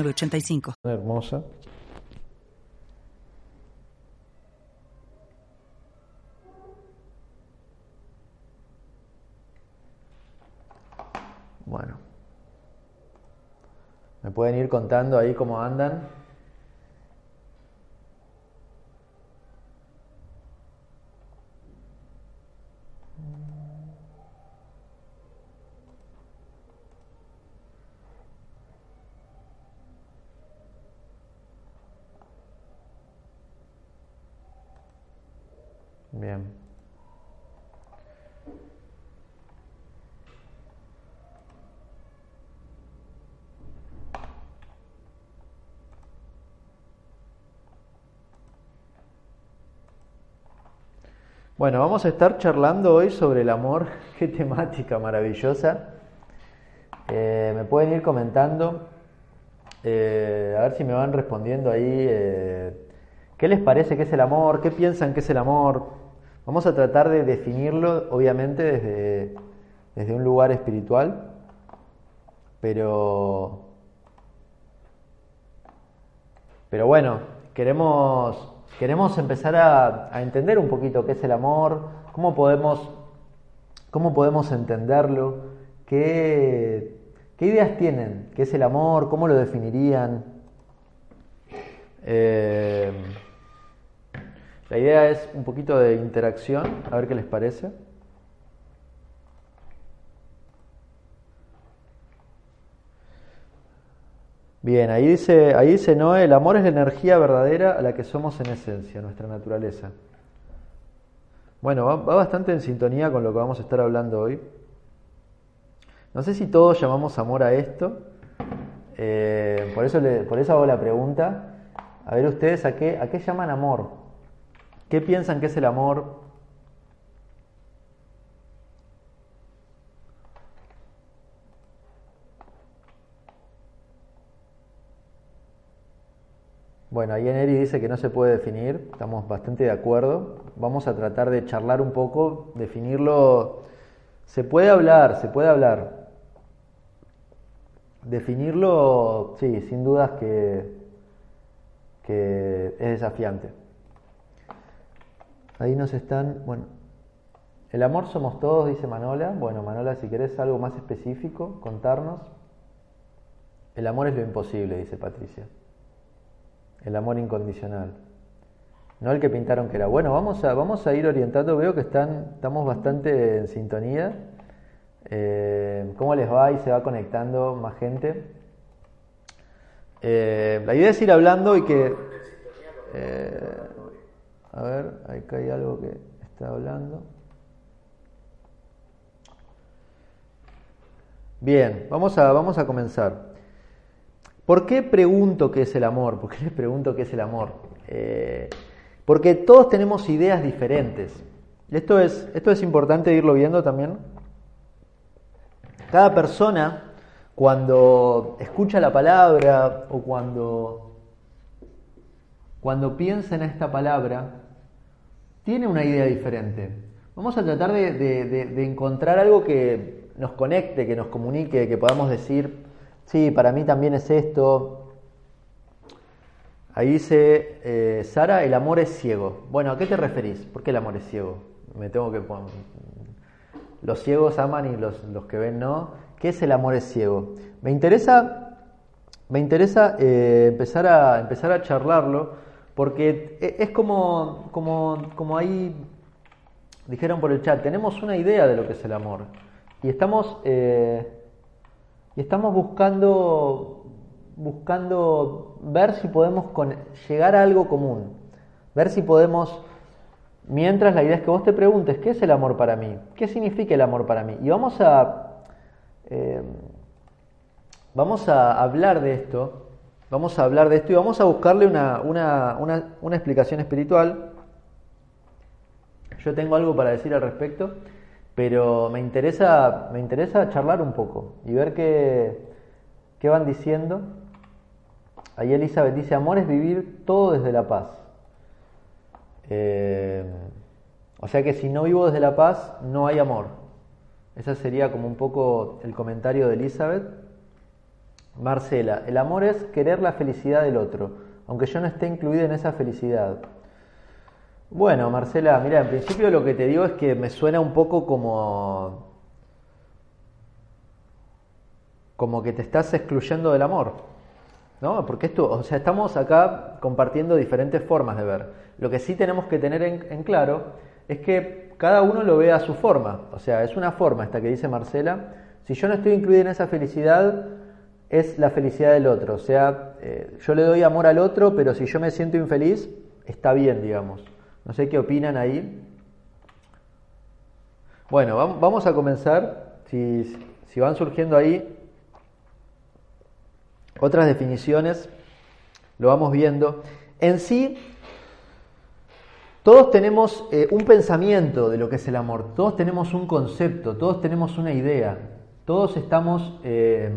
85. Hermosa. Bueno. ¿Me pueden ir contando ahí cómo andan? Bien. Bueno, vamos a estar charlando hoy sobre el amor. Qué temática maravillosa. Eh, me pueden ir comentando, eh, a ver si me van respondiendo ahí. Eh, ¿Qué les parece que es el amor? ¿Qué piensan que es el amor? Vamos a tratar de definirlo, obviamente, desde, desde un lugar espiritual, pero, pero bueno, queremos, queremos empezar a, entender un poquito qué es el amor, cómo podemos, cómo podemos entenderlo, qué, qué ideas tienen, qué es el amor, cómo lo definirían. Eh, la idea es un poquito de interacción, a ver qué les parece. Bien, ahí dice, ahí dice el amor es la energía verdadera a la que somos en esencia, nuestra naturaleza. Bueno, va, bastante en sintonía con lo que vamos a estar hablando hoy. No sé si todos llamamos amor a esto, eh, por, eso por eso hago la pregunta. A ver ustedes, ¿a a qué llaman amor? ¿Qué piensan que es el amor? Bueno, ahí Eri dice que no se puede definir, estamos bastante de acuerdo. Vamos a tratar de charlar un poco, definirlo. Se puede hablar, se puede hablar. Definirlo, sí, sin dudas que, que es desafiante. Ahí nos están, bueno, el amor somos todos, dice Manola. Bueno, Manola, si querés algo más específico, contarnos. El amor es lo imposible, dice Patricia. El amor incondicional. No el que pintaron que era. Bueno, vamos a, vamos a ir orientando. Veo que están, estamos bastante en sintonía. Eh, ¿Cómo les va? Y se va conectando más gente. Eh, la idea es ir hablando y que... Eh, a ver, acá hay algo que está hablando. Bien, vamos a, vamos a comenzar. ¿Por qué pregunto qué es el amor? ¿Por qué les pregunto qué es el amor? Eh, porque todos tenemos ideas diferentes. Esto es, esto es importante irlo viendo también. Cada persona, cuando escucha la palabra o cuando, cuando piensa en esta palabra, tiene una idea diferente. Vamos a tratar de, encontrar algo que nos conecte, que nos comunique, que podamos decir, sí, para mí también es esto. Ahí dice, eh, Sara, el amor es ciego. Bueno, ¿a qué te referís? ¿Por qué el amor es ciego? Me tengo que. Los ciegos aman y los, los que ven no. ¿Qué es el amor es ciego? Me interesa, me interesa eh, empezar, a, empezar a charlarlo porque e, es como, como, como ahí dijeron por el chat, tenemos una idea de lo que es el amor. Y estamos, eh, y estamos buscando, buscando ver si podemos llegar a algo común. Ver si podemos, mientras la idea es que vos te preguntes, ¿qué es el amor para mí? ¿Qué significa el amor para mí? Y vamos a, eh, vamos a hablar de esto vamos a hablar de esto y vamos a buscarle una, una, una, una explicación espiritual. Yo tengo algo para decir al respecto, pero me interesa, me interesa charlar un poco y ver qué, qué van diciendo. Ahí Elizabeth dice, amor es vivir todo desde la paz. Eh, o sea que si no vivo desde la paz, no hay amor. Ese sería como un poco el comentario de Elizabeth. Marcela, el amor es querer la felicidad del otro, aunque yo no esté incluida en esa felicidad. Bueno, Marcela, mira, en principio lo que te digo es que me suena un poco como como que te estás excluyendo del amor. ¿No? Porque esto, o sea, estamos acá compartiendo diferentes formas de ver. Lo que sí tenemos que tener en, en claro es que cada uno lo ve a su forma. O sea, es una forma esta que dice Marcela. Si yo no estoy incluida en esa felicidad, es la felicidad del otro. O sea, eh, yo le doy amor al otro, pero si yo me siento infeliz, está bien, digamos. No sé qué opinan ahí. Bueno, vamos a comenzar. Si, si van surgiendo ahí otras definiciones, lo vamos viendo. En sí, todos tenemos eh, un pensamiento de lo que es el amor, todos tenemos un concepto, todos tenemos una idea, todos estamos, eh,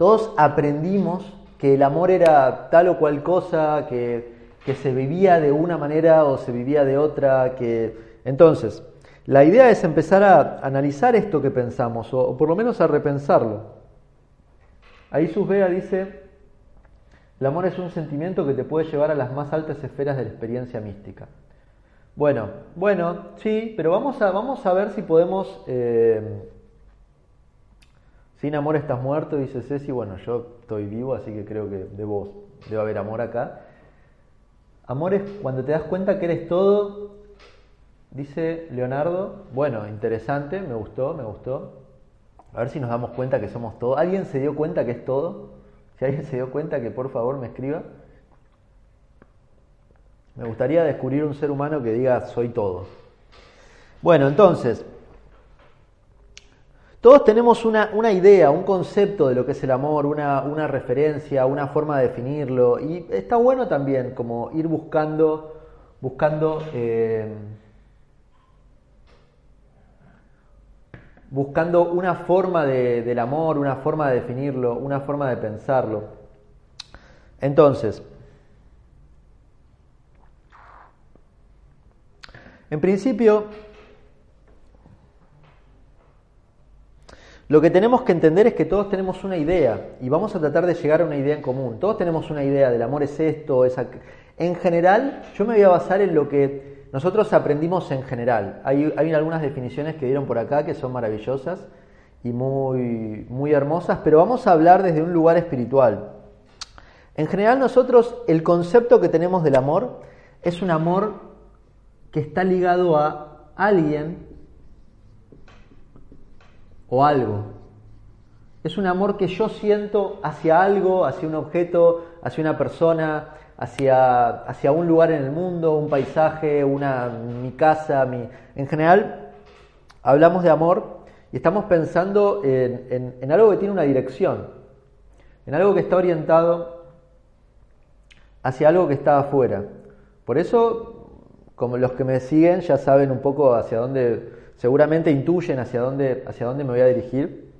todos aprendimos que el amor era tal o cual cosa, que, que se vivía de una manera o se vivía de otra, que entonces la idea es empezar a analizar esto que pensamos o, por lo menos a repensarlo. Ahí Susbea dice, el amor es un sentimiento que te puede llevar a las más altas esferas de la experiencia mística. Bueno, bueno, sí, pero vamos a, vamos a ver si podemos... Eh, sin amor estás muerto, dice Ceci. Bueno, yo estoy vivo, así que creo que debo, debe haber amor acá. Amor es cuando te das cuenta que eres todo, dice Leonardo. Bueno, interesante, me gustó, me gustó. A ver si nos damos cuenta que somos todo. ¿Alguien se dio cuenta que es todo? Si alguien se dio cuenta, que por favor me escriba. Me gustaría descubrir un ser humano que diga soy todo. Bueno, entonces, todos tenemos una, idea, un concepto de lo que es el amor, una, referencia, una forma de definirlo. Y está bueno también como ir buscando, buscando, eh, buscando una forma de, del amor, una forma de definirlo, una forma de pensarlo. Entonces, en principio, Lo que tenemos que entender es que todos tenemos una idea y vamos a tratar de llegar a una idea en común. Todos tenemos una idea del amor es esto, es En general, yo me voy a basar en lo que nosotros aprendimos en general. Hay, hay algunas definiciones que dieron por acá que son maravillosas y muy, muy hermosas, pero vamos a hablar desde un lugar espiritual. En general nosotros el concepto que tenemos del amor es un amor que está ligado a alguien o algo. Es un amor que yo siento hacia algo, hacia un objeto, hacia una persona, hacia, hacia un lugar en el mundo, un paisaje, una, mi casa, mi... En general, hablamos de amor y estamos pensando en, en, en algo que tiene una dirección, en algo que está orientado hacia algo que está afuera. Por eso, como los que me siguen ya saben un poco hacia dónde seguramente intuyen hacia dónde, hacia dónde me voy a dirigir.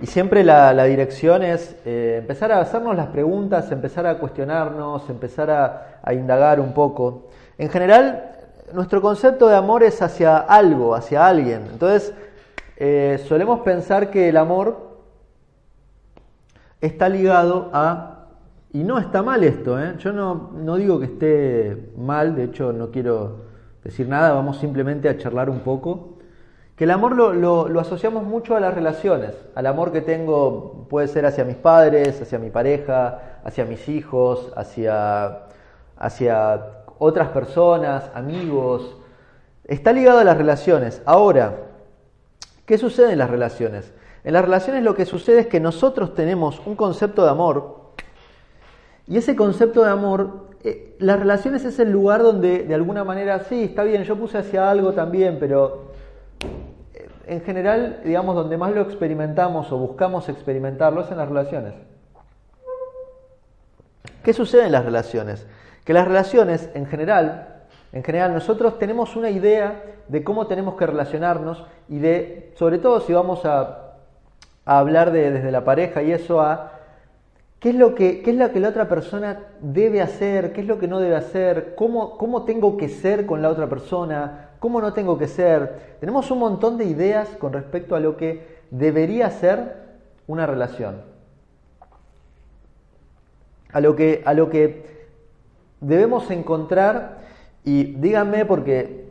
Y siempre la, la dirección es eh, empezar a hacernos las preguntas, empezar a cuestionarnos, empezar a, a, indagar un poco. En general, nuestro concepto de amor es hacia algo, hacia alguien. Entonces, eh, solemos pensar que el amor está ligado a... Y no está mal esto, ¿eh? yo no, no digo que esté mal, de hecho no quiero decir nada, vamos simplemente a charlar un poco. Que el amor lo, asociamos mucho a las relaciones, al amor que tengo puede ser hacia mis padres, hacia mi pareja, hacia mis hijos, hacia, hacia otras personas, amigos. Está ligado a las relaciones. Ahora, ¿qué sucede en las relaciones? En las relaciones lo que sucede es que nosotros tenemos un concepto de amor y ese concepto de amor eh, las relaciones es el lugar donde de alguna manera, sí, está bien, yo puse hacia algo también, pero eh, en general, digamos, donde más lo experimentamos o buscamos experimentarlo es en las relaciones. ¿Qué sucede en las relaciones? Que las relaciones en general, en general nosotros tenemos una idea de cómo tenemos que relacionarnos y de, sobre todo si vamos a, a hablar de, desde la pareja y eso a qué es, lo que, es lo que la otra persona debe hacer, qué es lo que no debe hacer, cómo, cómo tengo que ser con la otra persona, cómo no tengo que ser. Tenemos un montón de ideas con respecto a lo que debería ser una relación. A lo que, a lo que debemos encontrar, y díganme porque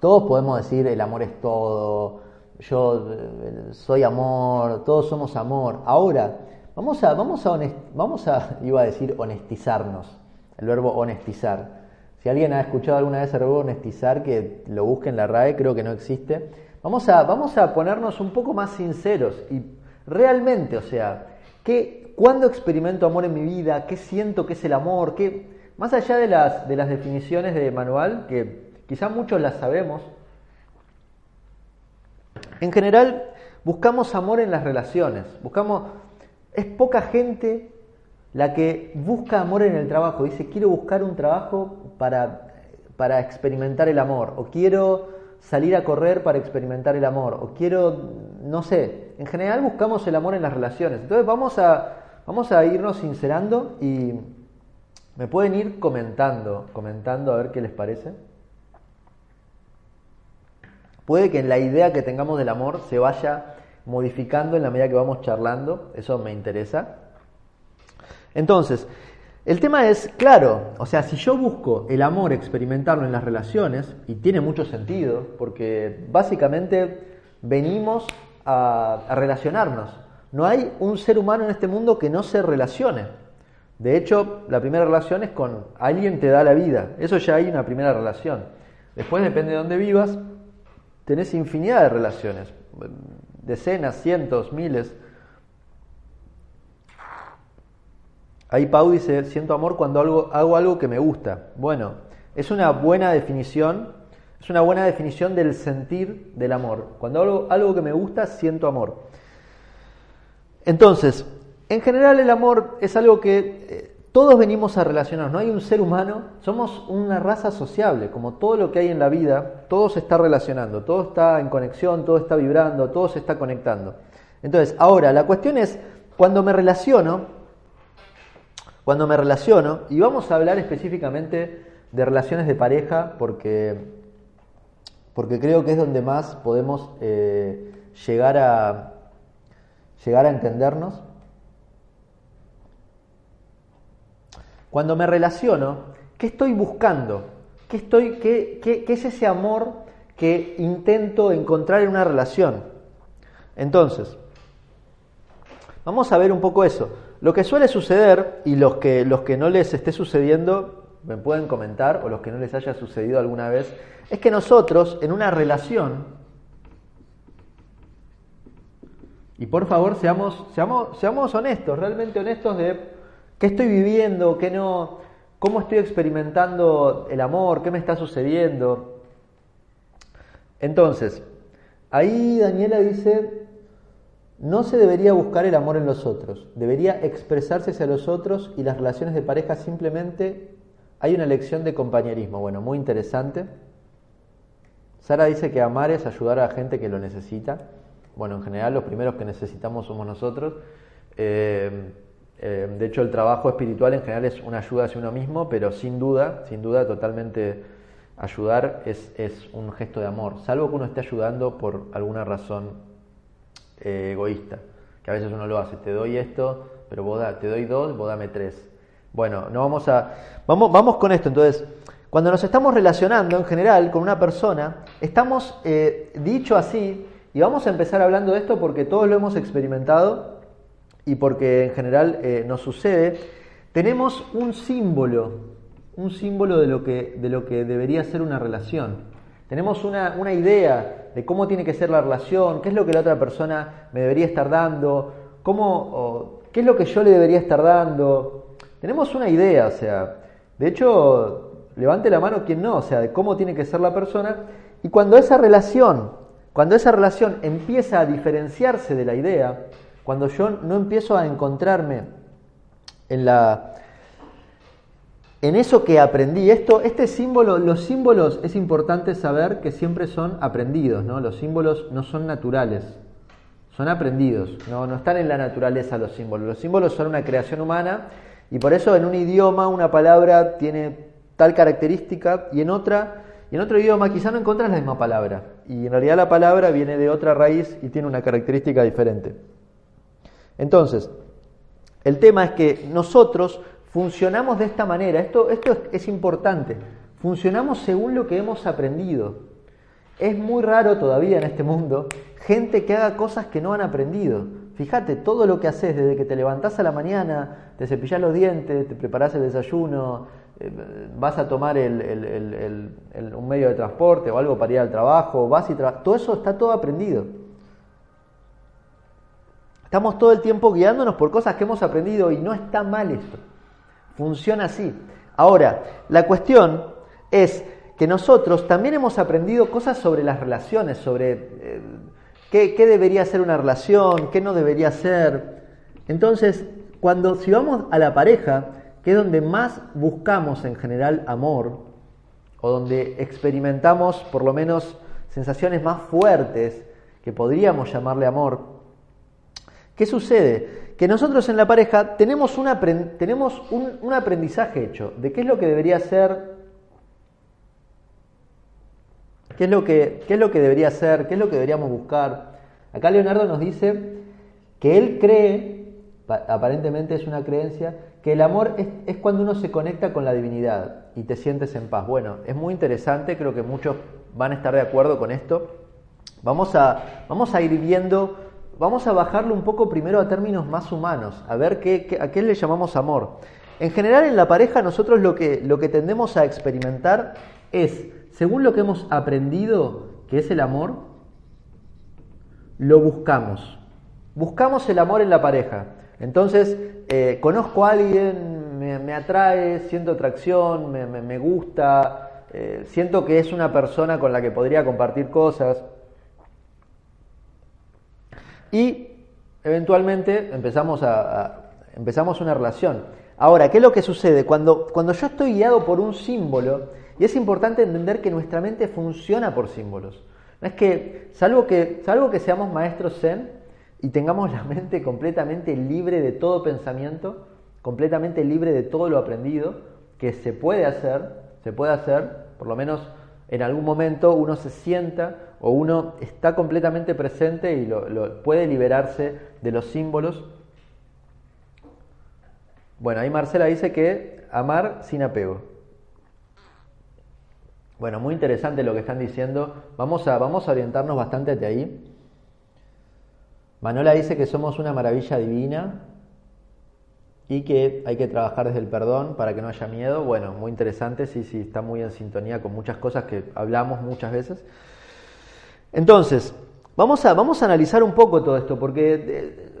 todos podemos decir el amor es todo, yo eh, soy amor, todos somos amor. Ahora, vamos a, vamos a, vamos a, iba a decir honestizarnos, el verbo honestizar. Si alguien ha escuchado alguna vez el verbo honestizar, que lo busque en la RAE, creo que no existe. Vamos a, vamos a ponernos un poco más sinceros y realmente, o sea, ¿qué, ¿cuándo experimento amor en mi vida? ¿Qué siento que es el amor? ¿Qué, más allá de las, de las definiciones de manual, que quizá muchos las sabemos, en general buscamos amor en las relaciones, buscamos, es poca gente la que busca amor en el trabajo, dice quiero buscar un trabajo para, para experimentar el amor, o quiero salir a correr para experimentar el amor, o quiero, no sé, en general buscamos el amor en las relaciones. Entonces vamos a, vamos a irnos sincerando y me pueden ir comentando, comentando a ver qué les parece. Puede que en la idea que tengamos del amor se vaya modificando en la medida que vamos charlando, eso me interesa. Entonces, el tema es, claro, o sea, si yo busco el amor experimentarlo en las relaciones, y tiene mucho sentido, porque básicamente venimos a, relacionarnos. No hay un ser humano en este mundo que no se relacione. De hecho, la primera relación es con alguien te da la vida. Eso ya hay una primera relación. Después depende de dónde vivas, tenés infinidad de relaciones, decenas, cientos, miles. Ahí Pau dice, siento amor cuando algo, hago algo que me gusta. Bueno, es una buena definición, es una buena definición del sentir del amor. Cuando hago algo que me gusta, siento amor. Entonces, en general el amor es algo que eh, todos venimos a relacionarnos, no hay un ser humano, somos una raza sociable, como todo lo que hay en la vida, todo se está relacionando, todo está en conexión, todo está vibrando, todo se está conectando. Entonces, ahora, la cuestión es, cuando me relaciono, cuando me relaciono, y vamos a hablar específicamente de relaciones de pareja, porque, porque creo que es donde más podemos eh, llegar a llegar a entendernos. Cuando me relaciono, ¿qué estoy buscando? ¿Qué, estoy, qué, qué, es ese amor que intento encontrar en una relación? Entonces, vamos a ver un poco eso. Lo que suele suceder, y los que, los que no les esté sucediendo, me pueden comentar, o los que no les haya sucedido alguna vez, es que nosotros en una relación, y por favor seamos, seamos, seamos honestos, realmente honestos de qué estoy viviendo, qué no, cómo estoy experimentando el amor, qué me está sucediendo. Entonces, ahí Daniela dice, no se debería buscar el amor en los otros, debería expresarse hacia los otros y las relaciones de pareja simplemente hay una lección de compañerismo. Bueno, muy interesante. Sara dice que amar es ayudar a la gente que lo necesita bueno, en general los primeros que necesitamos somos nosotros. Eh, eh, de hecho, el trabajo espiritual en general es una ayuda hacia uno mismo, pero sin duda, sin duda, totalmente ayudar es, es un gesto de amor, salvo que uno esté ayudando por alguna razón eh, egoísta, que a veces uno lo hace, te doy esto, pero vos te doy dos, vos dame tres. Bueno, no vamos a, vamos, vamos con esto. Entonces, cuando nos estamos relacionando en general con una persona, estamos, dicho así, y vamos a empezar hablando de esto porque todos lo hemos experimentado y porque en general eh, nos sucede. Tenemos un símbolo, un símbolo de lo que, de lo que debería ser una relación. Tenemos una, una idea de cómo tiene que ser la relación, qué es lo que la otra persona me debería estar dando, cómo, qué es lo que yo le debería estar dando. Tenemos una idea, o sea, de hecho, levante la mano quien no, o sea, de cómo tiene que ser la persona. Y cuando esa relación cuando esa relación empieza a diferenciarse de la idea, cuando yo no empiezo a encontrarme en la, en eso que aprendí. Esto, este símbolo, los símbolos es importante saber que siempre son aprendidos, ¿no? Los símbolos no son naturales, son aprendidos, no, no están en la naturaleza los símbolos. Los símbolos son una creación humana y por eso en un idioma una palabra tiene tal característica y en otra y en otro idioma quizá no encuentras la misma palabra y en realidad la palabra viene de otra raíz y tiene una característica diferente. Entonces, el tema es que nosotros funcionamos de esta manera, esto, esto es, importante, funcionamos según lo que hemos aprendido. Es muy raro todavía en este mundo gente que haga cosas que no han aprendido. Fíjate, todo lo que haces desde que te levantás a la mañana, te cepillas los dientes, te preparas el desayuno, eh, vas a tomar un medio de transporte o algo para ir al trabajo, vas y todo eso está todo aprendido. Estamos todo el tiempo guiándonos por cosas que hemos aprendido y no está mal esto. Funciona así. Ahora, la cuestión es que nosotros también hemos aprendido cosas sobre las relaciones, sobre eh, qué, debería ser una relación, qué no debería ser. Entonces, cuando si vamos a la pareja, que es donde más buscamos en general amor, o donde experimentamos por lo menos sensaciones más fuertes, que podríamos llamarle amor, ¿qué sucede? que nosotros en la pareja tenemos, un, un, aprendizaje hecho de qué es lo que debería ser, qué es, lo que, qué es lo que debería ser, qué es lo que deberíamos buscar. Acá Leonardo nos dice que él cree, aparentemente es una creencia, que el amor es, es, cuando uno se conecta con la divinidad y te sientes en paz. Bueno, es muy interesante, creo que muchos van a estar de acuerdo con esto. Vamos a, vamos a ir viendo vamos a bajarlo un poco primero a términos más humanos, a ver qué, a qué le llamamos amor. En general en la pareja nosotros lo que, lo que tendemos a experimentar es, según lo que hemos aprendido, que es el amor, lo buscamos. Buscamos el amor en la pareja. Entonces, eh, conozco a alguien, me, atrae, siento atracción, me, gusta, eh, siento que es una persona con la que podría compartir cosas y eventualmente empezamos, a, empezamos una relación. Ahora, ¿qué es lo que sucede? Cuando, cuando yo estoy guiado por un símbolo, y es importante entender que nuestra mente funciona por símbolos. No es que, salvo que, salvo que seamos maestros zen y tengamos la mente completamente libre de todo pensamiento, completamente libre de todo lo aprendido, que se puede hacer, se puede hacer, por lo menos en algún momento uno se sienta o uno está completamente presente y lo, puede liberarse de los símbolos. Bueno, ahí Marcela dice que amar sin apego. Bueno, muy interesante lo que están diciendo. Vamos a, vamos a orientarnos bastante de ahí. Manola dice que somos una maravilla divina y que hay que trabajar desde el perdón para que no haya miedo. Bueno, muy interesante, sí, sí, está muy en sintonía con muchas cosas que hablamos muchas veces. Entonces, vamos a, vamos a analizar un poco todo esto, porque eh,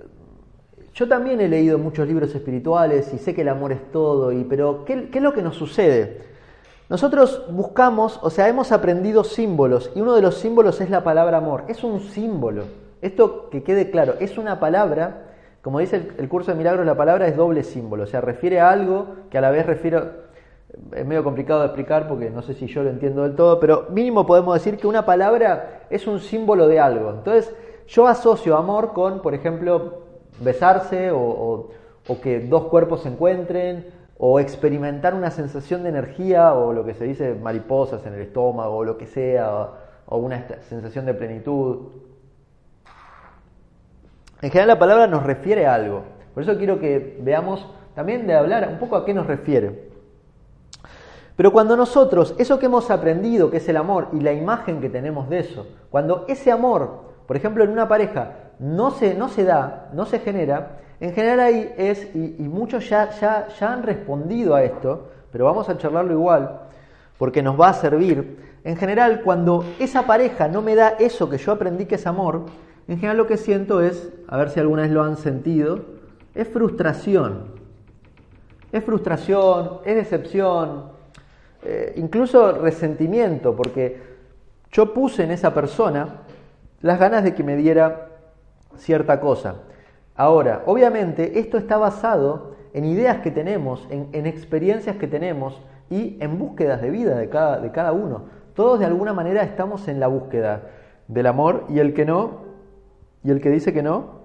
yo también he leído muchos libros espirituales y sé que el amor es todo, y, pero ¿qué, ¿qué es lo que nos sucede? Nosotros buscamos, o sea, hemos aprendido símbolos, y uno de los símbolos es la palabra amor. Es un símbolo. Esto que quede claro, es una palabra como dice el, curso de milagros, la palabra es doble símbolo, o sea, refiere a algo que a la vez refiere, es medio complicado de explicar porque no sé si yo lo entiendo del todo, pero mínimo podemos decir que una palabra es un símbolo de algo. Entonces, yo asocio amor con, por ejemplo, besarse o, que dos cuerpos se encuentren o experimentar una sensación de energía o lo que se dice mariposas en el estómago o lo que sea o una sensación de plenitud. En general la palabra nos refiere a algo. Por eso quiero que veamos también de hablar un poco a qué nos refiere. Pero cuando nosotros, eso que hemos aprendido, que es el amor, y la imagen que tenemos de eso, cuando ese amor, por ejemplo, en una pareja, no se, no se da, no se genera, en general ahí es, y, muchos ya, ya, ya han respondido a esto, pero vamos a charlarlo igual, porque nos va a servir. En general, cuando esa pareja no me da eso que yo aprendí que es amor, en general lo que siento es, a ver si alguna vez lo han sentido, es frustración. Es frustración, es decepción, eh, incluso resentimiento, porque yo puse en esa persona las ganas de que me diera cierta cosa. Ahora, obviamente esto está basado en ideas que tenemos, en, experiencias que tenemos y en búsquedas de vida de cada, de cada uno. Todos de alguna manera estamos en la búsqueda del amor y el que no, y el que dice que no,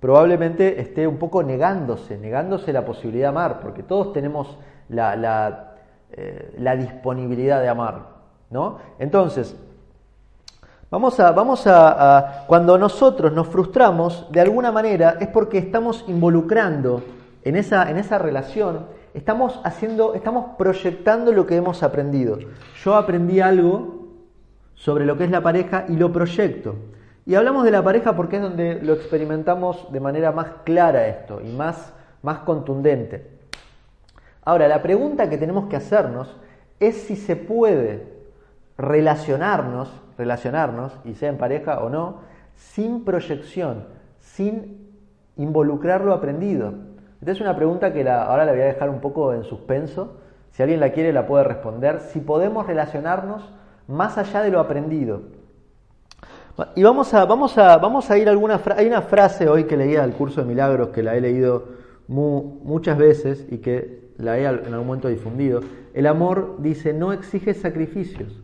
probablemente esté un poco negándose, negándose la posibilidad de amar, porque todos tenemos la, la, eh, la disponibilidad de amar. ¿no? Entonces, vamos, a, vamos a, cuando nosotros nos frustramos, de alguna manera es porque estamos involucrando en esa, en esa relación, estamos haciendo, estamos proyectando lo que hemos aprendido. Yo aprendí algo sobre lo que es la pareja y lo proyecto. Y hablamos de la pareja porque es donde lo experimentamos de manera más clara esto y más, más contundente. Ahora, la pregunta que tenemos que hacernos es si se puede relacionarnos, relacionarnos, y sea en pareja o no, sin proyección, sin involucrar lo aprendido. Esta es una pregunta que ahora la voy a dejar un poco en suspenso. Si alguien la quiere, la puede responder. Si podemos relacionarnos más allá de lo aprendido. Y vamos a, vamos a, vamos a ir a alguna frase. Hay una frase hoy que leía del curso de milagros que la he leído muchas veces y que la he en algún momento difundido. El amor dice, no exige sacrificios.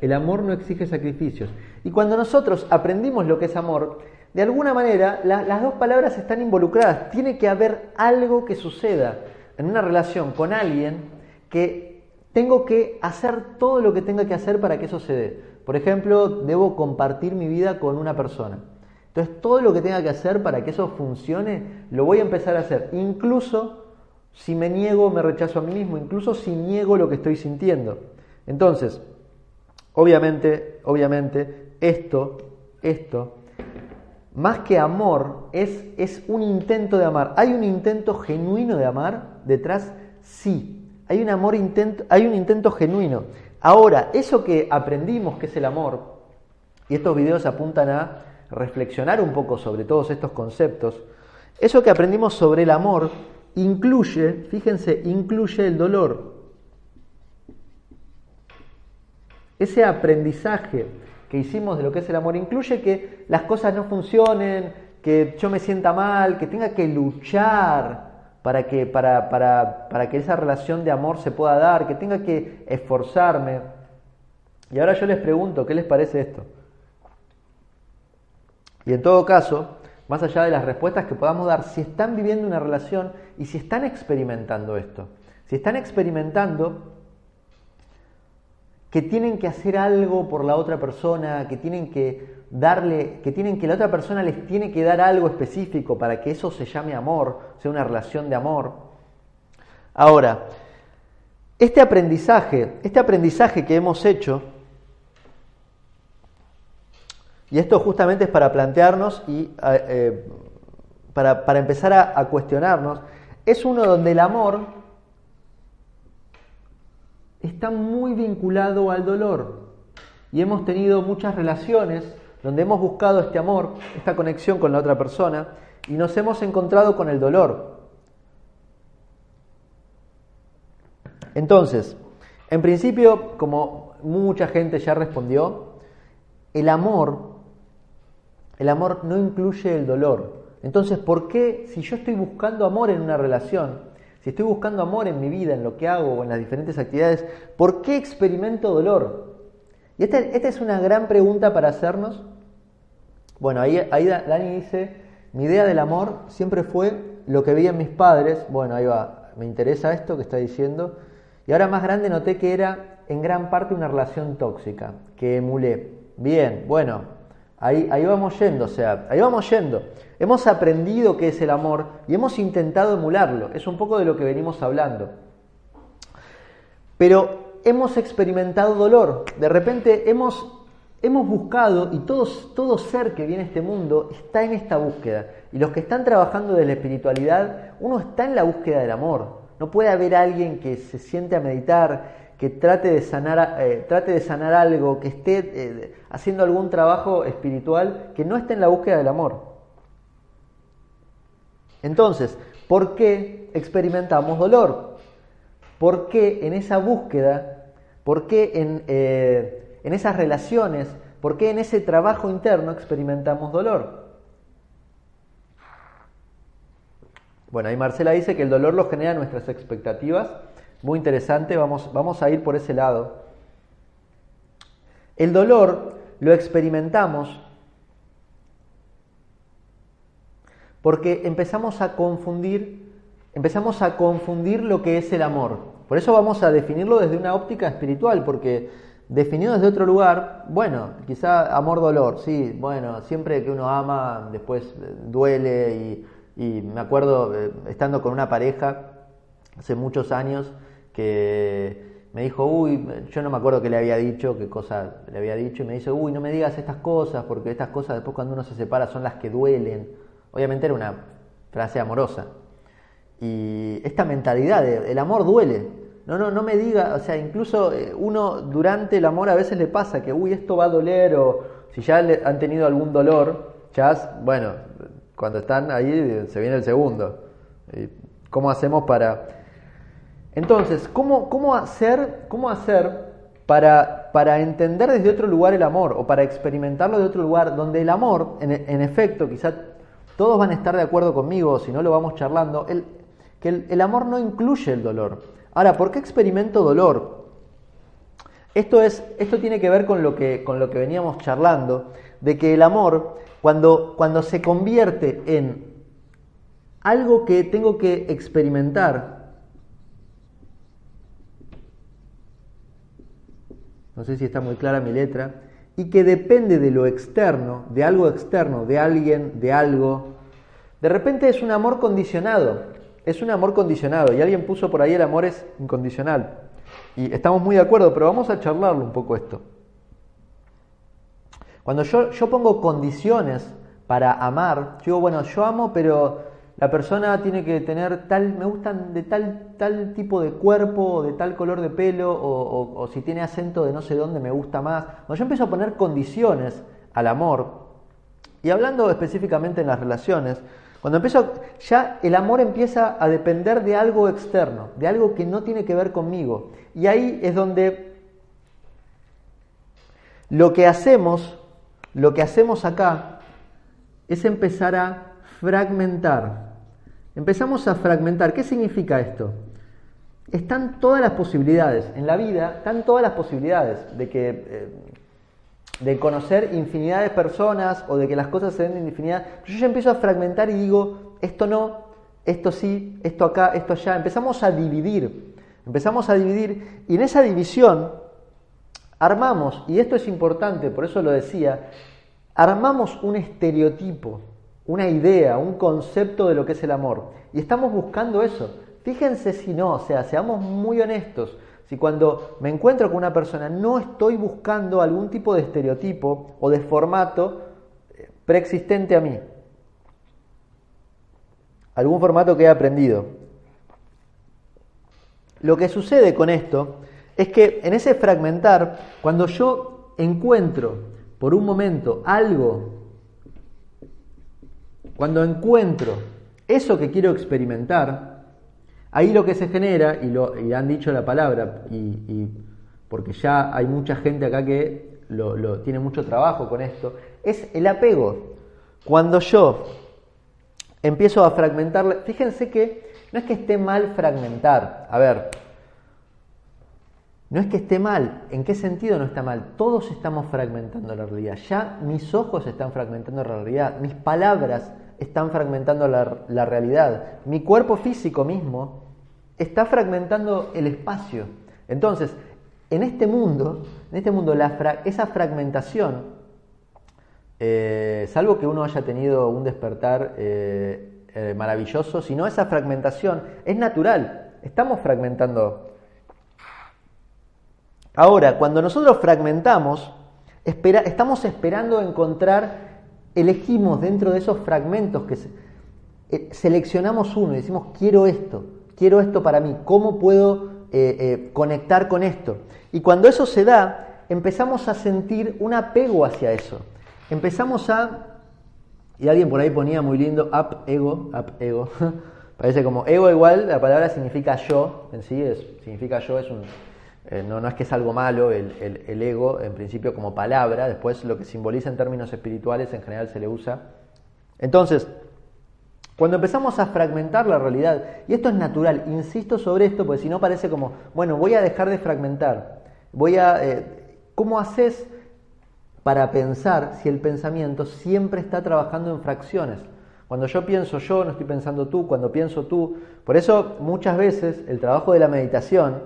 El amor no exige sacrificios. Y cuando nosotros aprendimos lo que es amor, de alguna manera las dos palabras están involucradas. Tiene que haber algo que suceda en una relación con alguien que tengo que hacer todo lo que tenga que hacer para que eso se dé. Por ejemplo, debo compartir mi vida con una persona. Entonces, todo lo que tenga que hacer para que eso funcione, lo voy a empezar a hacer. Incluso si me niego, me rechazo a mí mismo, incluso si niego lo que estoy sintiendo. Entonces, obviamente, obviamente, esto, esto, más que amor, es, es un intento de amar. ¿Hay un intento genuino de amar detrás? Sí. Hay un amor intento, hay un intento genuino. Ahora, eso que aprendimos que es el amor, y estos videos apuntan a reflexionar un poco sobre todos estos conceptos, eso que aprendimos sobre el amor incluye, fíjense, incluye el dolor. Ese aprendizaje que hicimos de lo que es el amor incluye que las cosas no funcionen, que yo me sienta mal, que tenga que luchar para que, para, para, para que esa relación de amor se pueda dar, que tenga que esforzarme. Y ahora yo les pregunto, ¿qué les parece esto? Y en todo caso, más allá de las respuestas que podamos dar, si están viviendo una relación y si están experimentando esto, si están experimentando que tienen que hacer algo por la otra persona, que tienen que darle, que tienen que la otra persona les tiene que dar algo específico para que eso se llame amor, sea una relación de amor. Ahora, este aprendizaje, este aprendizaje que hemos hecho, y esto justamente es para plantearnos y eh, para, para, empezar a, a cuestionarnos, es uno donde el amor está muy vinculado al dolor. Y hemos tenido muchas relaciones donde hemos buscado este amor, esta conexión con la otra persona, y nos hemos encontrado con el dolor. Entonces, en principio, como mucha gente ya respondió, el amor, el amor no incluye el dolor. Entonces, ¿por qué si yo estoy buscando amor en una relación, si estoy buscando amor en mi vida, en lo que hago en las diferentes actividades, ¿por qué experimento dolor? Y esta, es una gran pregunta para hacernos bueno, ahí Dani dice, mi idea del amor siempre fue lo que vi en mis padres. Bueno, ahí va, me interesa esto que está diciendo. Y ahora más grande noté que era en gran parte una relación tóxica, que emulé. Bien, bueno, ahí, vamos yendo, o sea, ahí vamos yendo. Hemos aprendido qué es el amor y hemos intentado emularlo. Es un poco de lo que venimos hablando. Pero hemos experimentado dolor. De repente hemos hemos buscado, y todo ser que viene a este mundo está en esta búsqueda. Y los que están trabajando de la espiritualidad, uno está en la búsqueda del amor. No puede haber alguien que se siente a meditar, que trate de sanar, eh, trate de sanar algo, que esté eh, haciendo algún trabajo espiritual, que no esté en la búsqueda del amor. Entonces, ¿por qué experimentamos dolor? ¿Por qué en esa búsqueda, por qué en... Eh, en esas relaciones, por qué en ese trabajo interno experimentamos dolor. Bueno, ahí Marcela dice que el dolor lo genera nuestras expectativas. Muy interesante, vamos, vamos a ir por ese lado. El dolor lo experimentamos porque empezamos a confundir, empezamos a confundir lo que es el amor. Por eso vamos a definirlo desde una óptica espiritual, porque definido desde otro lugar, bueno, quizá amor-dolor, sí, bueno, siempre que uno ama, después eh, duele y, me acuerdo eh, estando con una pareja hace muchos años que me dijo, uy, yo no me acuerdo qué le había dicho, qué cosa le había dicho, y me dice, uy, no me digas estas cosas, porque estas cosas después cuando uno se separa son las que duelen. Obviamente era una frase amorosa. Y esta mentalidad el amor duele. No, no, no me diga, o sea, incluso eh, uno durante el amor a veces le pasa que, uy, esto va a doler, o si ya han tenido algún dolor, ya, bueno, cuando están ahí se viene el segundo. ¿Cómo hacemos para... Entonces, ¿cómo, cómo hacer, cómo hacer para, para, entender desde otro lugar el amor o para experimentarlo de otro lugar donde el amor, en, efecto, quizás todos van a estar de acuerdo conmigo, si no lo vamos charlando, el, que el, el amor no incluye el dolor. Ahora, ¿por qué experimento dolor? Esto, es, esto tiene que ver con lo que, con lo que veníamos charlando, de que el amor cuando, cuando se convierte en algo que tengo que experimentar, no sé si está muy clara mi letra, y que depende de lo externo, de algo externo, de alguien, de algo, de repente es un amor condicionado, es un amor condicionado, y alguien puso por ahí el amor es incondicional. Y estamos muy de acuerdo, pero vamos a charlarlo un poco esto. Cuando yo, yo pongo condiciones para amar, yo digo, bueno, yo amo, pero la persona tiene que tener tal, me gustan de tal, tal tipo de cuerpo, de tal color de pelo, o, o, si tiene acento de no sé dónde me gusta más. Cuando yo empiezo a poner condiciones al amor, y hablando específicamente en las relaciones, cuando empiezo, ya el amor empieza a depender de algo externo, de algo que no tiene que ver conmigo. Y ahí es donde lo que hacemos lo que hacemos acá es empezar a fragmentar. Empezamos a fragmentar. ¿Qué significa esto? Están todas las posibilidades en la vida, están todas las posibilidades de que eh, de conocer infinidad de personas o de que las cosas se den en infinidad. Yo ya empiezo a fragmentar y digo, esto no, esto sí, esto acá, esto allá. Empezamos a dividir. Empezamos a dividir y en esa división armamos, y esto es importante, por eso lo decía, armamos un estereotipo, una idea, un concepto de lo que es el amor. Y estamos buscando eso. Fíjense si no, o sea, seamos muy honestos. Si cuando me encuentro con una persona no estoy buscando algún tipo de estereotipo o de formato eh, preexistente a mí. Algún formato que he aprendido. Lo que sucede con esto es que en ese fragmentar, cuando yo encuentro por un momento algo, cuando encuentro eso que quiero experimentar, ahí lo que se genera, y, lo, han dicho la palabra, y, porque ya hay mucha gente acá que lo, tiene mucho trabajo con esto, es el apego. Cuando yo empiezo a fragmentar, fíjense que no es que esté mal fragmentar, a ver, no es que esté mal, ¿en qué sentido no está mal? Todos estamos fragmentando la realidad. Ya mis ojos están fragmentando la realidad, mis palabras están fragmentando la, realidad, mi cuerpo físico mismo está fragmentando el espacio. Entonces, en este mundo, en este mundo, esa fragmentación, eh, salvo que uno haya tenido un despertar eh, eh, maravilloso, si no esa fragmentación es natural. Estamos fragmentando Ahora, cuando nosotros fragmentamos, estamos esperando encontrar, elegimos dentro de esos fragmentos que eh, seleccionamos uno y decimos, quiero esto, quiero esto para mí, ¿cómo puedo eh, eh, conectar con esto? Y cuando eso se da, empezamos a sentir un apego hacia eso. Empezamos a, y alguien por ahí ponía muy lindo, up ego, up ego. Parece como ego igual, la palabra significa yo, en sí es, significa yo, es un, eh, no, no, es que es algo malo el, el, ego, en principio como palabra, después lo que simboliza en términos espirituales en general se le usa. Entonces, Cuando empezamos a fragmentar la realidad, y esto es natural, insisto sobre esto, porque si no parece como, bueno, voy a dejar de fragmentar, voy a... Eh, ¿Cómo haces para pensar si el pensamiento siempre está trabajando en fracciones? Cuando yo pienso yo, no estoy pensando tú, cuando pienso tú. Por eso muchas veces el trabajo de la meditación,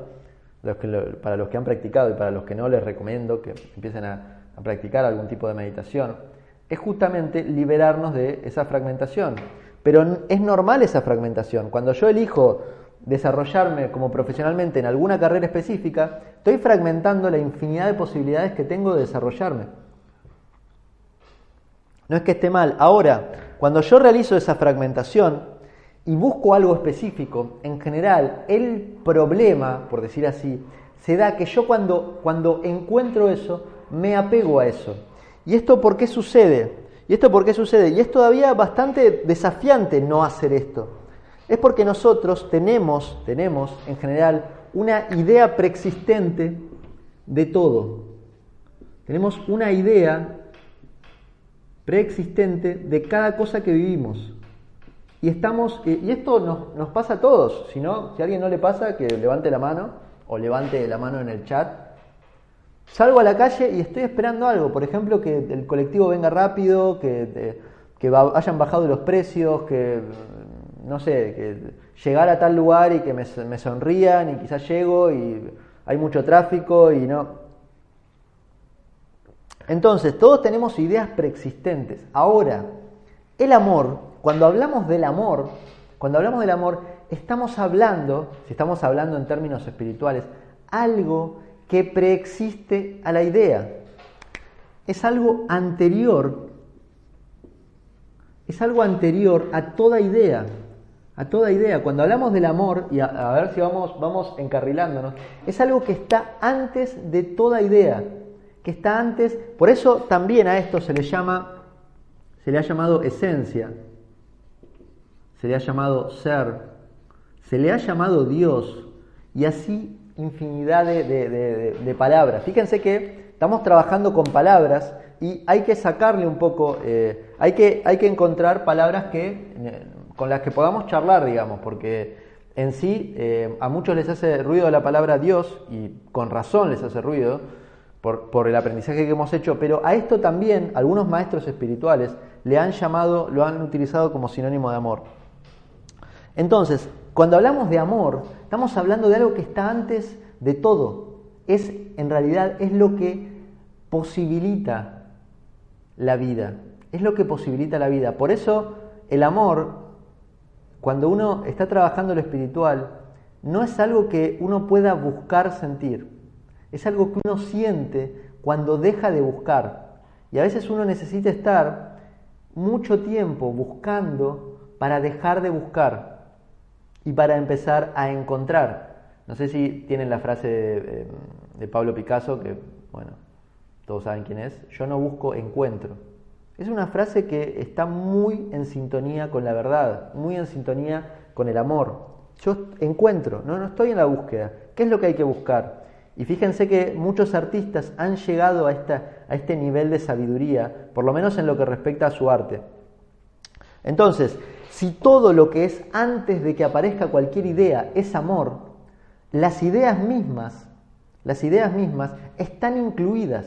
para los que han practicado y para los que no les recomiendo que empiecen a, a practicar algún tipo de meditación, es justamente liberarnos de esa fragmentación. Pero es normal esa fragmentación. Cuando yo elijo desarrollarme como profesionalmente en alguna carrera específica, estoy fragmentando la infinidad de posibilidades que tengo de desarrollarme. No es que esté mal. Ahora, cuando yo realizo esa fragmentación y busco algo específico, en general el problema, por decir así, se da que yo cuando, cuando encuentro eso, me apego a eso. ¿Y esto por qué sucede? ¿Y esto por qué sucede? Y es todavía bastante desafiante no hacer esto. Es porque nosotros tenemos, tenemos en general, una idea preexistente de todo. Tenemos una idea preexistente de cada cosa que vivimos. Y estamos, y esto nos, nos pasa a todos, si no, si a alguien no le pasa, que levante la mano o levante la mano en el chat. Salgo a la calle y estoy esperando algo, por ejemplo, que el colectivo venga rápido, que, que hayan bajado los precios, que, no sé, que llegar a tal lugar y que me, me sonrían y quizás llego y hay mucho tráfico y no, entonces, todos tenemos ideas preexistentes. Ahora, el amor, cuando hablamos del amor, cuando hablamos del amor, estamos hablando, si estamos hablando en términos espirituales, algo que preexiste a la idea. Es algo anterior, es algo anterior a toda idea, a toda idea. Cuando hablamos del amor, y a, ver si vamos, vamos encarrilándonos, es algo que está antes de toda idea que está antes, por eso también a esto se le llama, se le ha llamado esencia, se le ha llamado ser, se le ha llamado Dios y así infinidad de, palabras. Fíjense que estamos trabajando con palabras y hay que sacarle un poco, eh, hay, que, hay que encontrar palabras que, eh, con las que podamos charlar, digamos, porque en sí eh, a muchos les hace ruido la palabra Dios y con razón les hace ruido, por, el aprendizaje que hemos hecho, pero a esto también algunos maestros espirituales le han llamado, lo han utilizado como sinónimo de amor. Entonces, cuando hablamos de amor, estamos hablando de algo que está antes de todo. Es, en realidad, es lo que posibilita la vida. Es lo que posibilita la vida. Por eso, el amor, cuando uno está trabajando lo espiritual, no es algo que uno pueda buscar sentir. Es algo que uno siente cuando deja de buscar. Y a veces uno necesita estar mucho tiempo buscando para dejar de buscar y para empezar a encontrar. No sé si tienen la frase de, Pablo Picasso, que, bueno, todos saben quién es, yo no busco encuentro. Es una frase que está muy en sintonía con la verdad, muy en sintonía con el amor. Yo encuentro, no, no estoy en la búsqueda. ¿Qué es lo que hay que buscar? Y fíjense que muchos artistas han llegado a, a este nivel de sabiduría, por lo menos en lo que respecta a su arte. Entonces, si todo lo que es antes de que aparezca cualquier idea es amor, las ideas mismas, las ideas mismas están incluidas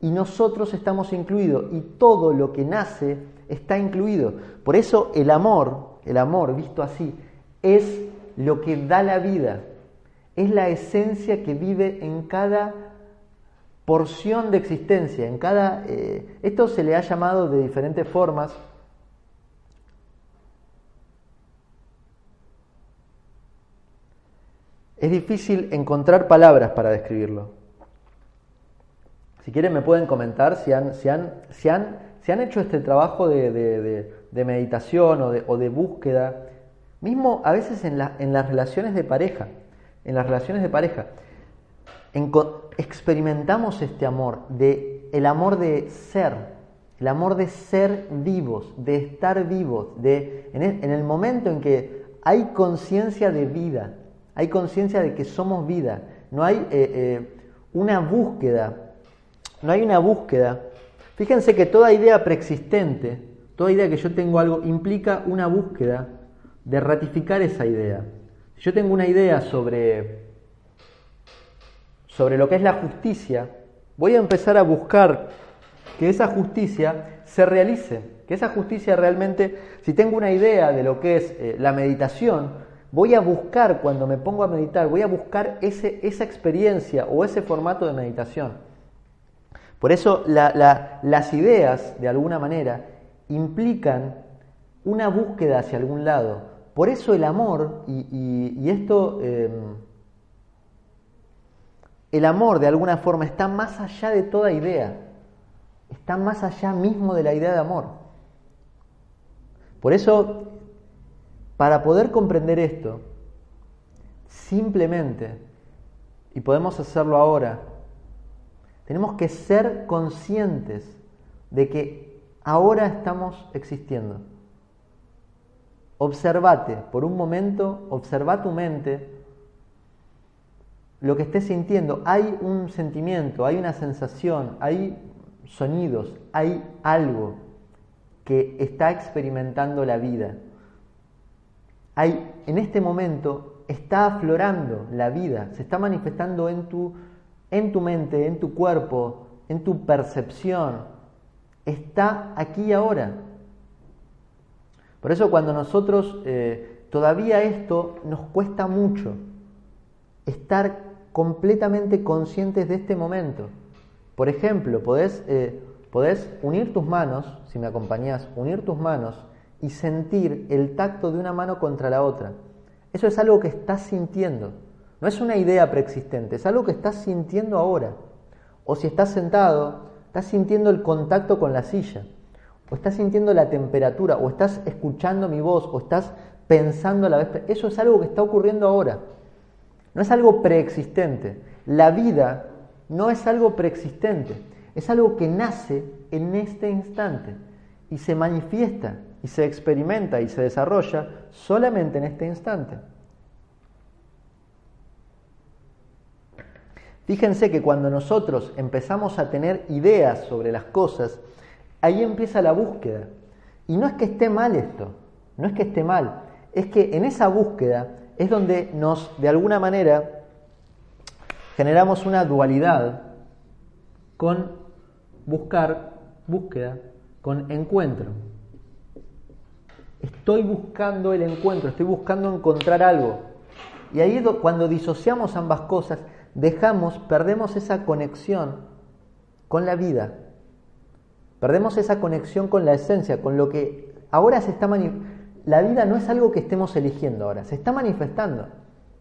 y nosotros estamos incluidos y todo lo que nace está incluido. Por eso el amor, el amor visto así, es lo que da la vida, es la esencia que vive en cada porción de existencia, en cada... Eh, esto se le ha llamado de diferentes formas. Es difícil encontrar palabras para describirlo. Si quieren me pueden comentar si han, si han, si han, han hecho este trabajo de, meditación o de, búsqueda, mismo a veces en, en las relaciones de pareja en las relaciones de pareja. experimentamos este amor, de, el amor de ser, el amor de ser vivos, de estar vivos, de, en, el, momento en que hay conciencia de vida, hay conciencia de que somos vida, no hay eh, eh, una búsqueda, no hay una búsqueda. Fíjense que toda idea preexistente, toda idea que yo tengo algo implica una búsqueda de ratificar esa idea. Si yo tengo una idea sobre, sobre lo que es la justicia, voy a empezar a buscar que esa justicia se realice, que esa justicia realmente, si tengo una idea de lo que es eh, la meditación, voy a buscar, cuando me pongo a meditar, voy a buscar ese, esa experiencia o ese formato de meditación. Por eso las ideas, de alguna manera, implican una búsqueda hacia algún lado. Por eso el amor, y, esto, em, el amor de alguna forma está más allá de toda idea, está más allá mismo de la idea de amor. Por eso, para poder comprender esto, simplemente, y podemos hacerlo ahora, tenemos que ser conscientes de que ahora estamos existiendo. Observate por un momento, observa tu mente, lo que estés sintiendo. Hay un sentimiento, hay una sensación, hay sonidos, hay algo que está experimentando la vida. Hay, en este momento está aflorando la vida, se está manifestando en tu en tu mente, en tu cuerpo, en tu percepción, está aquí y ahora. Por eso cuando nosotros eh, todavía esto nos cuesta mucho, estar completamente conscientes de este momento. Por ejemplo, podés, eh, podés unir tus manos, si me acompañás, unir tus manos y sentir el tacto de una mano contra la otra. Eso es algo que estás sintiendo. No es una idea preexistente, es algo que estás sintiendo ahora. O si estás sentado, estás sintiendo el contacto con la silla, o estás sintiendo la temperatura, o estás escuchando mi voz, o estás pensando a la vez. Eso es algo que está ocurriendo ahora. No es algo preexistente. La vida no es algo preexistente, es algo que nace en este instante y se manifiesta y se experimenta y se desarrolla solamente en este instante. Fíjense que cuando nosotros empezamos a tener ideas sobre las cosas, ahí empieza la búsqueda. Y no es que esté mal esto, no es que esté mal, es que en esa búsqueda es donde nos, de alguna manera, generamos una dualidad con buscar, búsqueda, con encuentro. Estoy buscando el encuentro, estoy buscando encontrar algo. Y ahí cuando disociamos ambas cosas, dejamos, perdemos esa conexión con la vida. Perdemos esa conexión con la esencia, con lo que ahora se está manifestando. La vida no es algo que estemos eligiendo ahora, se está manifestando.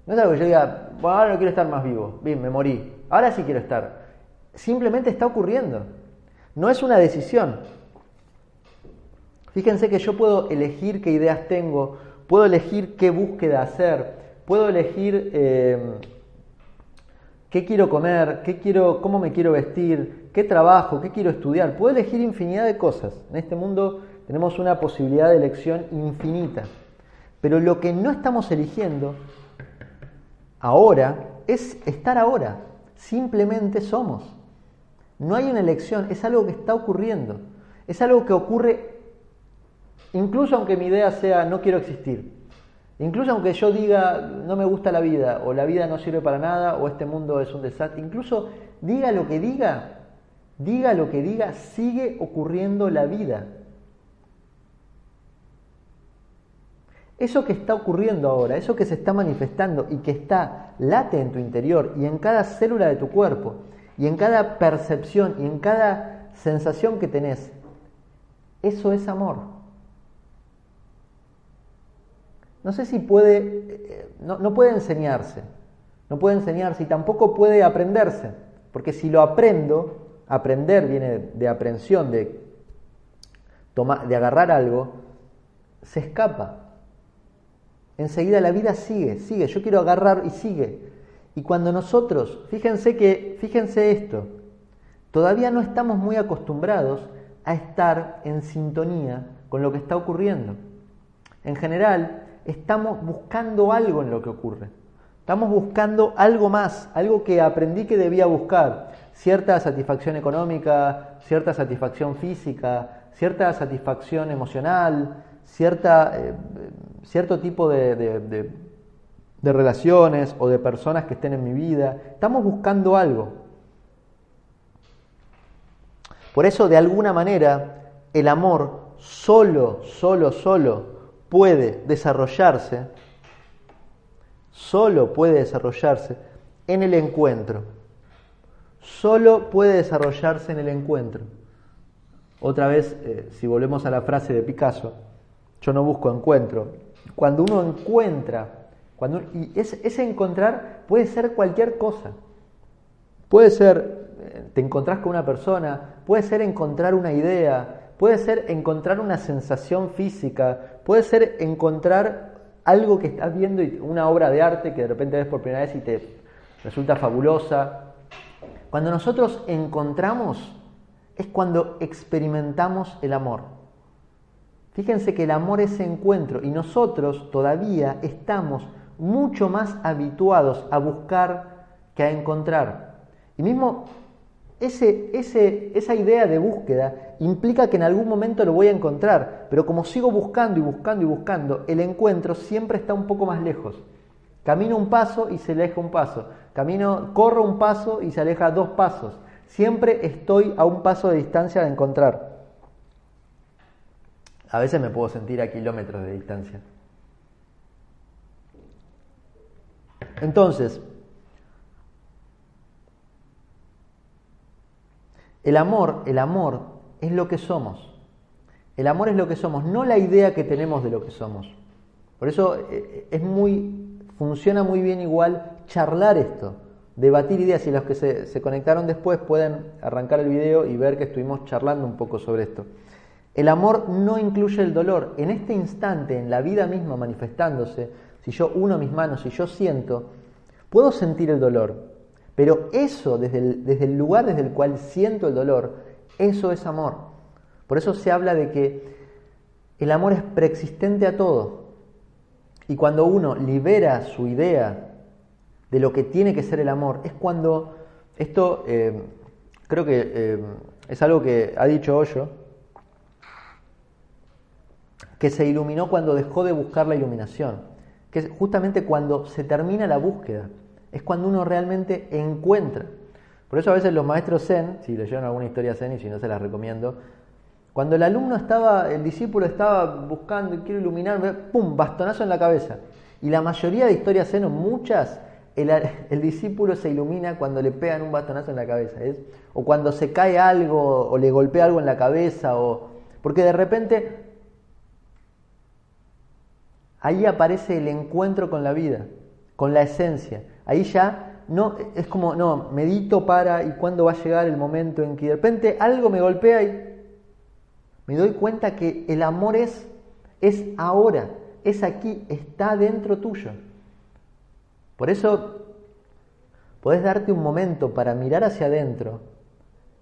No es algo que yo diga, bueno, ahora no quiero estar más vivo, bien, me morí, ahora sí quiero estar. Simplemente está ocurriendo. No es una decisión. Fíjense que yo puedo elegir qué ideas tengo, puedo elegir qué búsqueda hacer, puedo elegir eh, qué quiero comer, qué quiero, cómo me quiero vestir, qué trabajo, qué quiero estudiar. Puedo elegir infinidad de cosas. En este mundo tenemos una posibilidad de elección infinita. Pero lo que no estamos eligiendo ahora es estar ahora. Simplemente somos. No hay una elección, es algo que está ocurriendo. Es algo que ocurre incluso aunque mi idea sea no quiero existir. Incluso aunque yo diga no me gusta la vida, o la vida no sirve para nada, o este mundo es un desastre, incluso diga lo que diga, diga lo que diga, sigue ocurriendo la vida. Eso que está ocurriendo ahora, eso que se está manifestando y que está late en tu interior y en cada célula de tu cuerpo, y en cada percepción y en cada sensación que tenés, eso es amor. No sé si puede, eh, no, puede enseñarse, no puede enseñarse y tampoco puede aprenderse, porque si lo aprendo, aprender viene de aprensión, de, de agarrar algo, se escapa. Enseguida la vida sigue, sigue, yo quiero agarrar y sigue. Y cuando nosotros, fíjense que, fíjense esto, todavía no estamos muy acostumbrados a estar en sintonía con lo que está ocurriendo. En general, estamos buscando algo en lo que ocurre. Estamos buscando algo más, algo que aprendí que debía buscar. Cierta satisfacción económica, cierta satisfacción física, cierta satisfacción emocional, cierta, eh, cierto tipo de, de relaciones o de personas que estén en mi vida. Estamos buscando algo. Por eso, de alguna manera, el amor solo, solo, solo puede desarrollarse, solo puede desarrollarse en el encuentro. Solo puede desarrollarse en el encuentro. Otra vez, eh, si volvemos a la frase de Picasso, yo no busco encuentro. Cuando uno encuentra, cuando, y ese encontrar puede ser cualquier cosa. Puede ser, eh, te encontrás con una persona, puede ser encontrar una idea, puede ser encontrar una sensación física, puede ser encontrar algo que estás viendo, y una obra de arte que de repente ves por primera vez y te resulta fabulosa. Cuando nosotros encontramos es cuando experimentamos el amor. Fíjense que el amor es encuentro y nosotros todavía estamos mucho más habituados a buscar que a encontrar. Y mismo ese, esa idea de búsqueda implica que en algún momento lo voy a encontrar, pero como sigo buscando y buscando y buscando, el encuentro siempre está un poco más lejos. Camino un paso y se aleja un paso. Camino, corro un paso y se aleja dos pasos. Siempre estoy a un paso de distancia de encontrar. A veces me puedo sentir a kilómetros de distancia. Entonces, El amor, el amor es lo que somos. El amor es lo que somos, no la idea que tenemos de lo que somos. Por eso eh, es muy, funciona muy bien igual charlar esto, debatir ideas y los que se, se conectaron después pueden arrancar el video y ver que estuvimos charlando un poco sobre esto. El amor no incluye el dolor. En este instante, en la vida misma manifestándose, si yo uno mis manos, si yo siento, puedo sentir el dolor, pero eso, desde el, lugar desde el cual siento el dolor, eso es amor. Por eso se habla de que el amor es preexistente a todo. Y cuando uno libera su idea de lo que tiene que ser el amor, es cuando esto eh, creo que eh, es algo que ha dicho Hoyo, que se iluminó cuando dejó de buscar la iluminación, que es justamente cuando se termina la búsqueda es cuando uno realmente encuentra. Por eso a veces los maestros Zen, si leyeron alguna historia Zen y si no se las recomiendo, cuando el alumno estaba, el discípulo estaba buscando y quiere iluminar, ¡pum! bastonazo en la cabeza. Y la mayoría de historias Zen, o muchas, el, discípulo se ilumina cuando le pegan un bastonazo en la cabeza. O cuando se cae algo, o le golpea algo en la cabeza, o porque de repente ahí aparece el encuentro con la vida, con la esencia. Ahí ya no, es como, no, medito para y cuándo va a llegar el momento en que de repente algo me golpea y me doy cuenta que el amor es, es ahora, es aquí, está dentro tuyo. Por eso podés darte un momento para mirar hacia adentro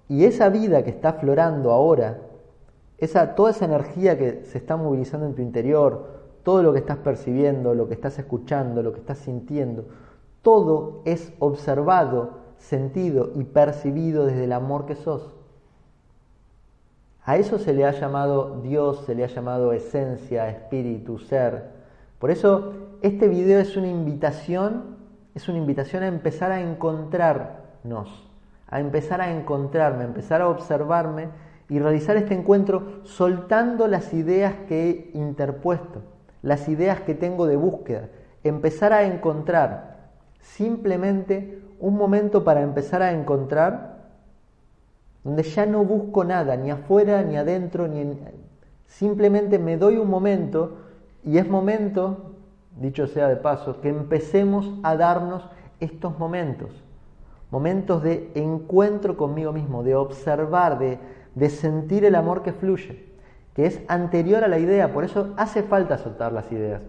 y esa vida que está aflorando ahora, esa, toda esa energía que se está movilizando en tu interior, todo lo que estás percibiendo, lo que estás escuchando, lo que estás sintiendo, todo es observado, sentido y percibido desde el amor que sos. A eso se le ha llamado Dios, se le ha llamado esencia, espíritu, ser. Por eso este video es una invitación, es una invitación a empezar a encontrarnos, a empezar a encontrarme, a empezar a observarme y realizar este encuentro soltando las ideas que he interpuesto, las ideas que tengo de búsqueda, empezar a encontrar simplemente un momento para empezar a encontrar donde ya no busco nada, ni afuera, ni adentro, ni simplemente me doy un momento y es momento, dicho sea de paso, que empecemos a darnos estos momentos, momentos de encuentro conmigo mismo, de observar, de, de sentir el amor que fluye, que es anterior a la idea, por eso hace falta soltar las ideas.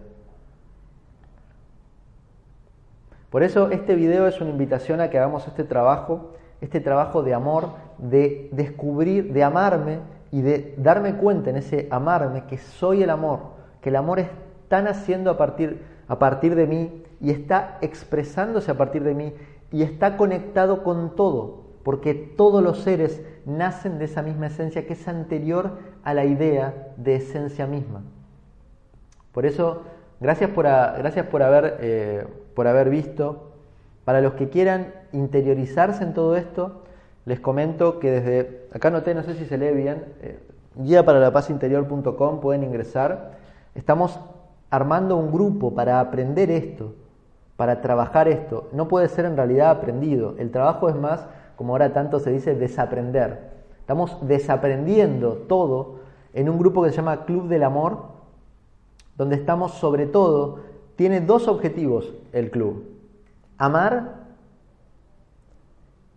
Por eso este video es una invitación a que hagamos este trabajo, este trabajo de amor, de descubrir, de amarme y de darme cuenta en ese amarme que soy el amor, que el amor está naciendo a partir, a partir de mí y está expresándose a partir de mí y está conectado con todo, porque todos los seres nacen de esa misma esencia que es anterior a la idea de esencia misma. Por eso, gracias por, gracias por, haber, eh, por haber visto. Para los que quieran interiorizarse en todo esto, les comento que desde, acá noté, no sé si se lee bien, eh, guía para la paz interior.com pueden ingresar. Estamos armando un grupo para aprender esto, para trabajar esto. No puede ser en realidad aprendido. El trabajo es más, como ahora tanto se dice, desaprender. Estamos desaprendiendo todo en un grupo que se llama Club del Amor, donde estamos sobre todo, tiene dos objetivos el club. Amar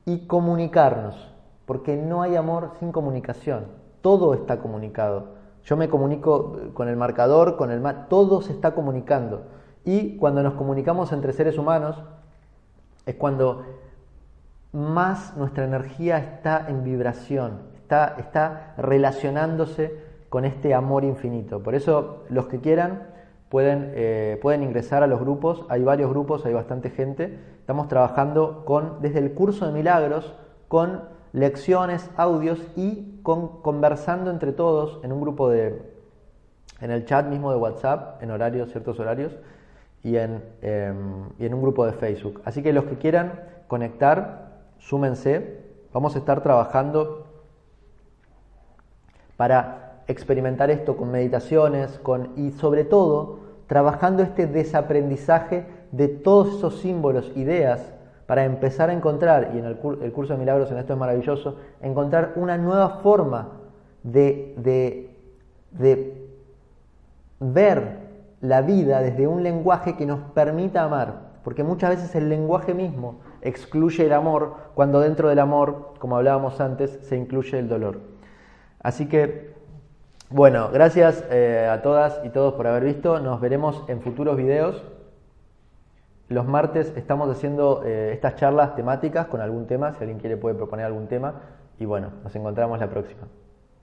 y comunicarnos, porque no hay amor sin comunicación. Todo está comunicado. Yo me comunico con el marcador, con el mar, todo se está comunicando. Y cuando nos comunicamos entre seres humanos, es cuando más nuestra energía está en vibración, está, está relacionándose con este amor infinito. Por eso los que quieran pueden, eh, pueden ingresar a los grupos, hay varios grupos, hay bastante gente. Estamos trabajando con, desde el curso de milagros con lecciones, audios y con, conversando entre todos en un grupo de, en el chat mismo de WhatsApp, en horarios, ciertos horarios, y en, em, y en un grupo de Facebook. Así que los que quieran conectar, súmense. Vamos a estar trabajando para experimentar esto con meditaciones con, y sobre todo trabajando este desaprendizaje de todos esos símbolos, ideas para empezar a encontrar, y en el, curso de milagros en esto es maravilloso, encontrar una nueva forma de, de, ver la vida desde un lenguaje que nos permita amar, porque muchas veces el lenguaje mismo excluye el amor, cuando dentro del amor, como hablábamos antes, se incluye el dolor. Así que, bueno, gracias eh, a todas y todos por haber visto, nos veremos en futuros videos. Los martes estamos haciendo eh, estas charlas temáticas con algún tema, si alguien quiere puede proponer algún tema. Y bueno, nos encontramos la próxima.